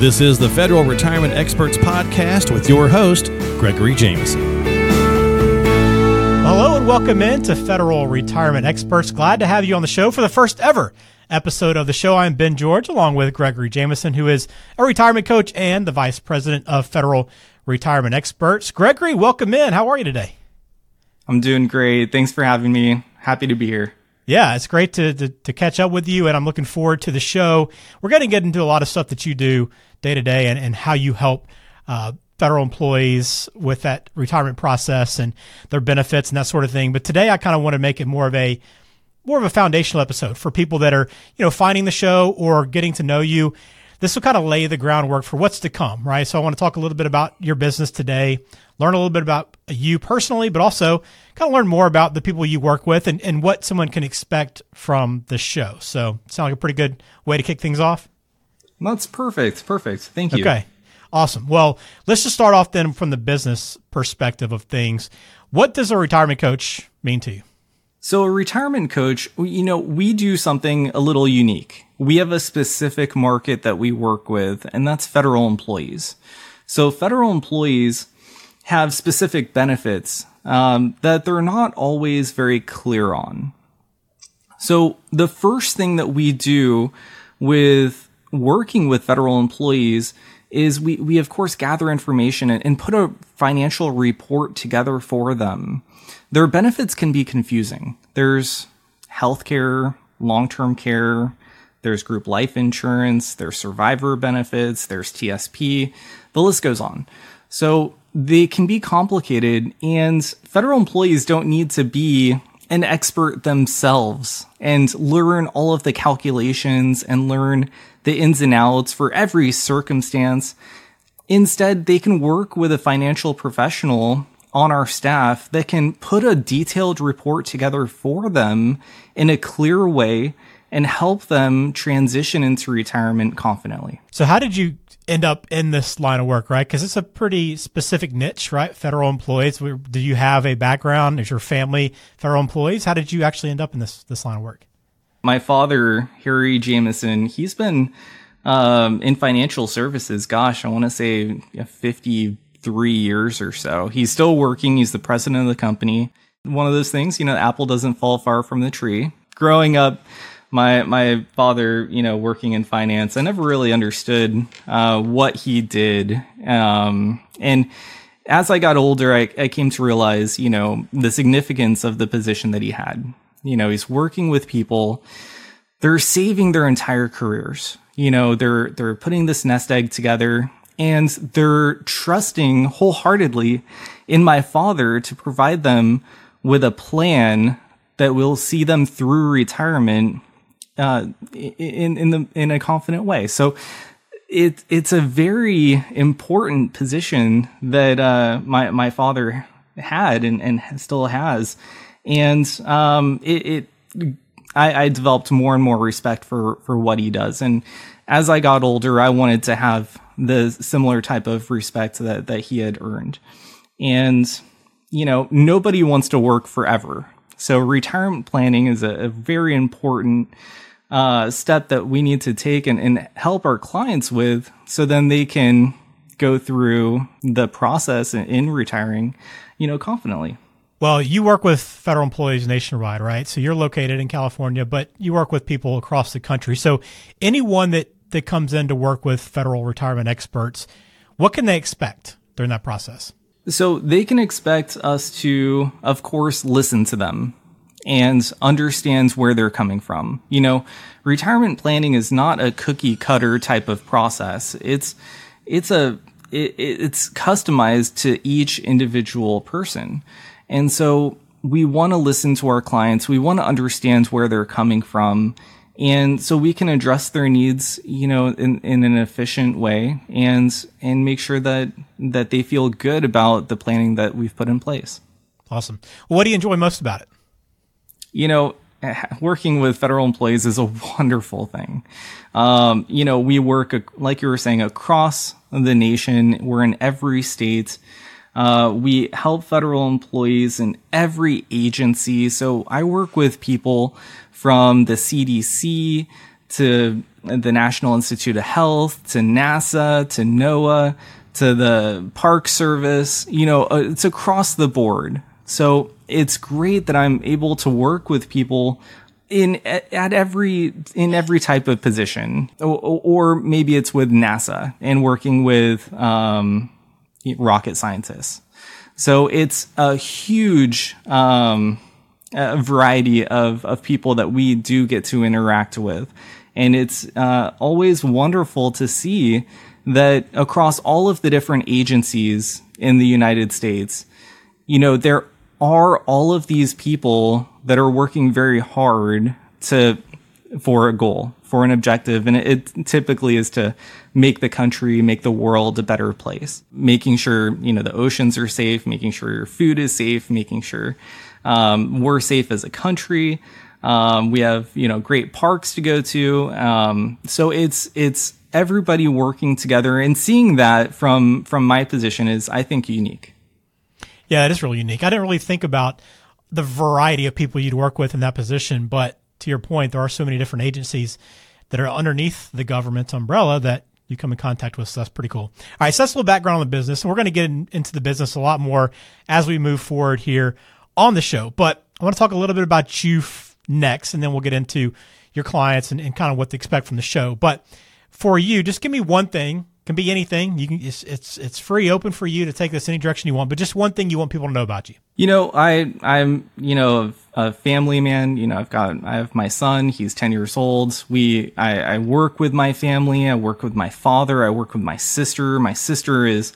This is the Federal Retirement Experts Podcast with your host, Gregory Jameson. Hello and welcome in to Federal Retirement Experts. Glad to have you on the show for the first ever episode of the show. I'm Ben George, along with Gregory Jameson, who is a retirement coach and the vice president of Federal Retirement Experts. Gregory, welcome in. How are you today? I'm doing great. Thanks for having me. Happy to be here. Yeah, it's great to, to, to, catch up with you, and I'm looking forward to the show. We're going to get into a lot of stuff that you do day to day and, and how you help uh, federal employees with that retirement process and their benefits and that sort of thing. But today, I kind of want to make it more of a more of a foundational episode for people that are you know finding the show or getting to know you. This will kind of lay the groundwork for what's to come, right? So I want to talk a little bit about your business today, learn a little bit about you personally, but also kind of learn more about the people you work with and, and what someone can expect from the show. So, sound like a pretty good way to kick things off? That's perfect. Perfect. Thank you. Okay. Awesome. Well, let's just start off then from the business perspective of things. What does a retirement coach mean to you? So, a retirement coach, you know, we do something a little unique. We have a specific market that we work with, and that's federal employees. So, federal employees have specific benefits um, that they're not always very clear on. So the first thing that we do with working with federal employees is we, we of course gather information and, and put a financial report together for them. Their benefits can be confusing. There's healthcare, long-term care, there's group life insurance, there's survivor benefits, there's TSP, the list goes on. So they can be complicated and federal employees don't need to be an expert themselves and learn all of the calculations and learn the ins and outs for every circumstance. Instead, they can work with a financial professional on our staff that can put a detailed report together for them in a clear way and help them transition into retirement confidently. So, how did you end up in this line of work, right? Because it's a pretty specific niche, right? Federal employees. Do you have a background? Is your family federal employees? How did you actually end up in this this line of work? My father, Harry Jameson, he's been um, in financial services. Gosh, I want to say fifty three years or so. He's still working. He's the president of the company. One of those things, you know, apple doesn't fall far from the tree. Growing up, my my father, you know, working in finance, I never really understood uh, what he did, um, and as I got older, I, I came to realize, you know, the significance of the position that he had. You know, he's working with people; they're saving their entire careers. You know, they're they're putting this nest egg together, and they're trusting wholeheartedly in my father to provide them with a plan that will see them through retirement uh, in in the in a confident way. So it it's a very important position that uh, my my father had and, and still has, and um, it, it I, I, developed more and more respect for for what he does. And as I got older, I wanted to have the similar type of respect that that he had earned. And you know, nobody wants to work forever. So retirement planning is a, a very important uh, step that we need to take and, and help our clients with so then they can go through the process in, in retiring, you know, confidently. Well, you work with federal employees nationwide, right? So you're located in California, but you work with people across the country. So anyone that, that comes in to work with federal retirement experts, what can they expect during that process? So they can expect us to, of course, listen to them and understands where they're coming from. You know, retirement planning is not a cookie cutter type of process. It's it's a it, it's customized to each individual person. And so we want to listen to our clients. We want to understand where they're coming from. And so we can address their needs, you know, in, in an efficient way and, and make sure that, that they feel good about the planning that we've put in place. Awesome. What do you enjoy most about it? You know, working with federal employees is a wonderful thing. Um, you know, we work, like you were saying, across the nation. We're in every state. Uh, we help federal employees in every agency. So I work with people from the CDC to the National Institute of Health to NASA to NOAA to the Park Service. You know, uh, it's across the board. So it's great that I'm able to work with people in at every in every type of position, or, or maybe it's with NASA and working with um, rocket scientists. So it's a huge um, a variety of of people that we do get to interact with, and it's uh, always wonderful to see that across all of the different agencies in the United States, you know, there are all of these people that are working very hard to for a goal, for an objective, and it, it, typically is to make the country, make the world a better place. Making sure you know the oceans are safe, making sure your food is safe, making sure um, we're safe as a country. Um, we have you know great parks to go to, um, so it's it's everybody working together and seeing that from from my position is I think unique. Yeah, it is really unique. I didn't really think about the variety of people you'd work with in that position, but to your point, there are so many different agencies that are underneath the government's umbrella that you come in contact with. So that's pretty cool. All right, so that's a little background on the business, and we're going to get in, into the business a lot more as we move forward here on the show. But I want to talk a little bit about you f- next, and then we'll get into your clients and, and kind of what to expect from the show. But for you, just give me one thing can be anything. You can it's, it's it's free, open for you to take this any direction you want. But just one thing you want people to know about you. You know, I I'm you know a family man. You know, I've got I have my son. He's ten years old. We I, I work with my family. I work with my father. I work with my sister. My sister is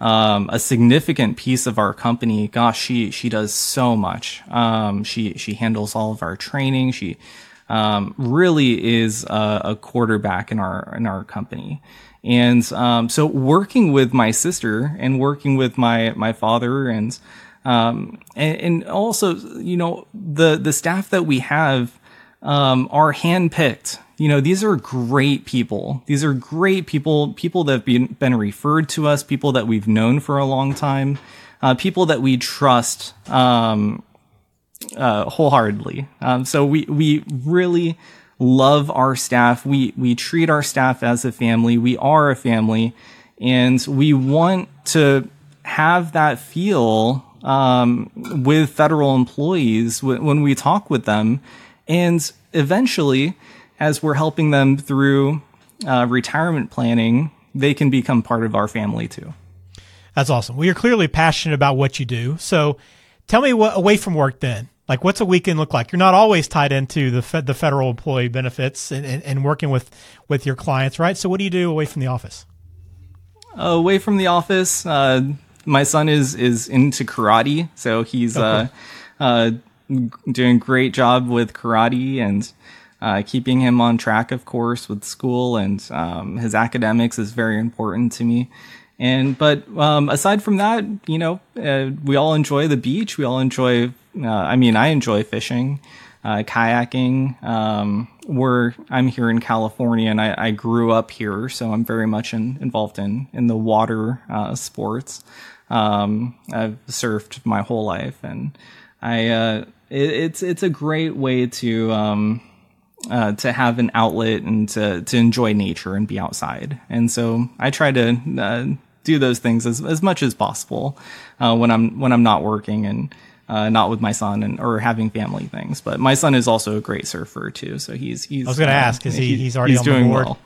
um, a significant piece of our company. Gosh, she she does so much. Um, she she handles all of our training. She um, really is a, a quarterback in our in our company. And um, so working with my sister and working with my my father and um, and, and, also you know the the staff that we have um, are handpicked. You know these are great people. These are great people. People that have been been referred to us. People that we've known for a long time. Uh, people that we trust um, uh, wholeheartedly. Um, so we we really love our staff. We, we treat our staff as a family. We are a family and we want to have that feel, um, with federal employees w- when we talk with them. And eventually, as we're helping them through uh, retirement planning, they can become part of our family too. That's awesome. Well, you're clearly passionate about what you do. So tell me what away from work then, like, what's a weekend look like? You're not always tied into the fed, the federal employee benefits and, and, and, working with, with your clients, right? So, what do you do away from the office? away from the office, uh, my son is is into karate, so he's okay. uh, uh, doing a great job with karate and uh, keeping him on track, of course, with school and um, his academics is very important to me. And but um, aside from that, you know, uh, we all enjoy the beach. We all enjoy uh, I mean, I enjoy fishing, uh, kayaking. Um, we're I'm here in California, and I, I, grew up here, so I'm very much in, involved in in the water uh, sports. Um, I've surfed my whole life, and I uh, it, it's it's a great way to. Um, uh, to have an outlet and to, to enjoy nature and be outside. And so I try to uh, do those things as, as much as possible uh, when I'm when I'm not working. And uh, not with my son and or having family things. But my son is also a great surfer too, so he's he's. I was going to uh, ask, is he he's already he's doing board? well.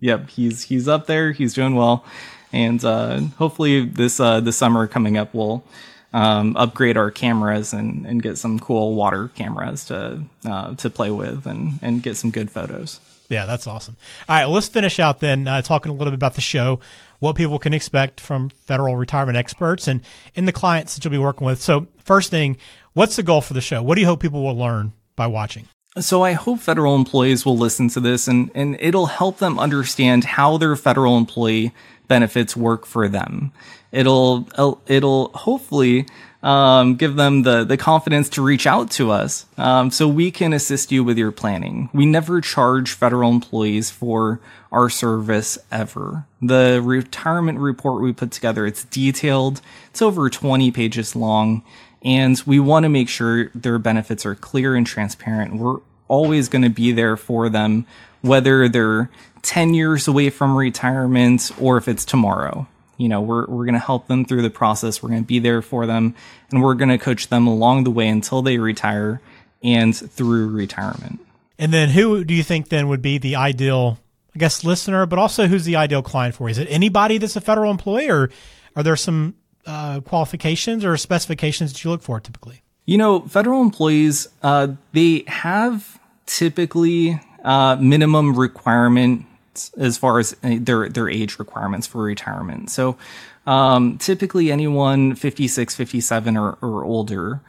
Yep, he's he's up there. He's doing well, and uh, hopefully this uh, this summer coming up we'll. Um, upgrade our cameras and, and get some cool water cameras to uh, to play with and, and get some good photos. Yeah, that's awesome. All right, well, let's finish out then uh, talking a little bit about the show what people can expect from federal retirement experts and in the clients that you'll be working with. So, first thing, what's the goal for the show? What do you hope people will learn by watching? So I hope federal employees will listen to this and, and it'll help them understand how their federal employee benefits work for them. It'll, it'll hopefully um, give them the the confidence to reach out to us um, so we can assist you with your planning. We never charge federal employees for our service ever. The retirement report we put together, it's detailed. It's over 20 pages long and we want to make sure their benefits are clear and transparent. We're always going to be there for them whether they're 10 years away from retirement or if it's tomorrow. You know, we're, we're going to help them through the process. We're going to be there for them and we're going to coach them along the way until they retire and through retirement. And then who do you think then would be the ideal, I guess, listener, but also who's the ideal client for? Is it anybody that's a federal employee or are there some uh, qualifications or specifications that you look for typically? You know, federal employees, uh, they have typically uh, minimum requirements as far as uh, their their age requirements for retirement. So um, typically anyone 56, 57 or, or older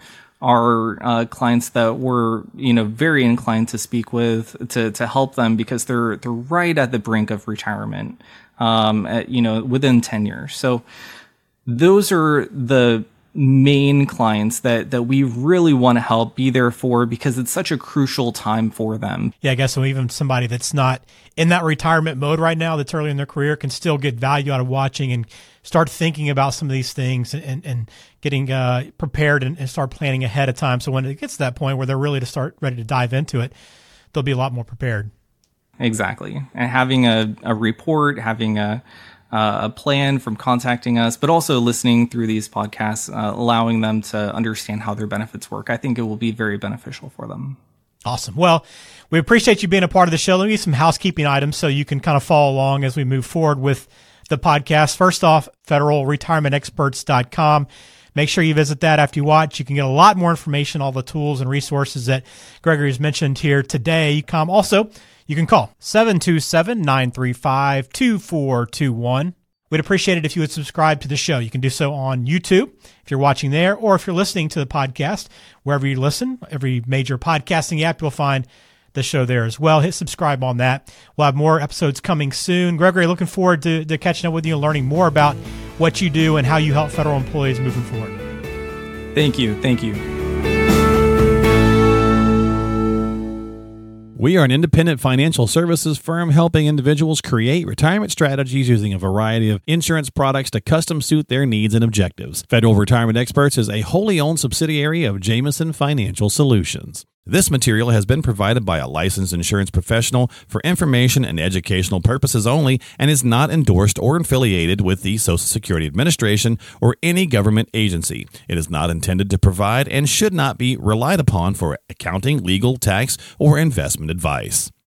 are uh, clients that we're you know very inclined to speak with to to help them because they're they're right at the brink of retirement um, at, you know within 10 years. So those are the main clients that that we really want to help be there for because it's such a crucial time for them. Yeah, I guess so even somebody that's not in that retirement mode right now that's early in their career can still get value out of watching and start thinking about some of these things and, and, and getting uh, prepared and, and start planning ahead of time. So when it gets to that point where they're really to start ready to dive into it, they'll be a lot more prepared. Exactly. And having a, a report, having a uh, a plan from contacting us, but also listening through these podcasts, uh, allowing them to understand how their benefits work. I think it will be very beneficial for them. Awesome. Well, we appreciate you being a part of the show. Let me some housekeeping items so you can kind of follow along as we move forward with the podcast. First off, federalretirementexperts.com. Make sure you visit that after you watch. You can get a lot more information, all the tools and resources that Gregory has mentioned here today. Come also, you can call 727 935 2421. We'd appreciate it if you would subscribe to the show. You can do so on YouTube if you're watching there, or if you're listening to the podcast, wherever you listen, every major podcasting app, you'll find the show there as well. Hit subscribe on that. We'll have more episodes coming soon. Gregory, looking forward to, to catching up with you and learning more about what you do and how you help federal employees moving forward. Thank you. Thank you. We are an independent financial services firm helping individuals create retirement strategies using a variety of insurance products to custom suit their needs and objectives. Federal Retirement Experts is a wholly owned subsidiary of Jameson Financial Solutions. This material has been provided by a licensed insurance professional for information and educational purposes only and is not endorsed or affiliated with the Social Security Administration or any government agency. It is not intended to provide and should not be relied upon for accounting, legal, tax, or investment advice.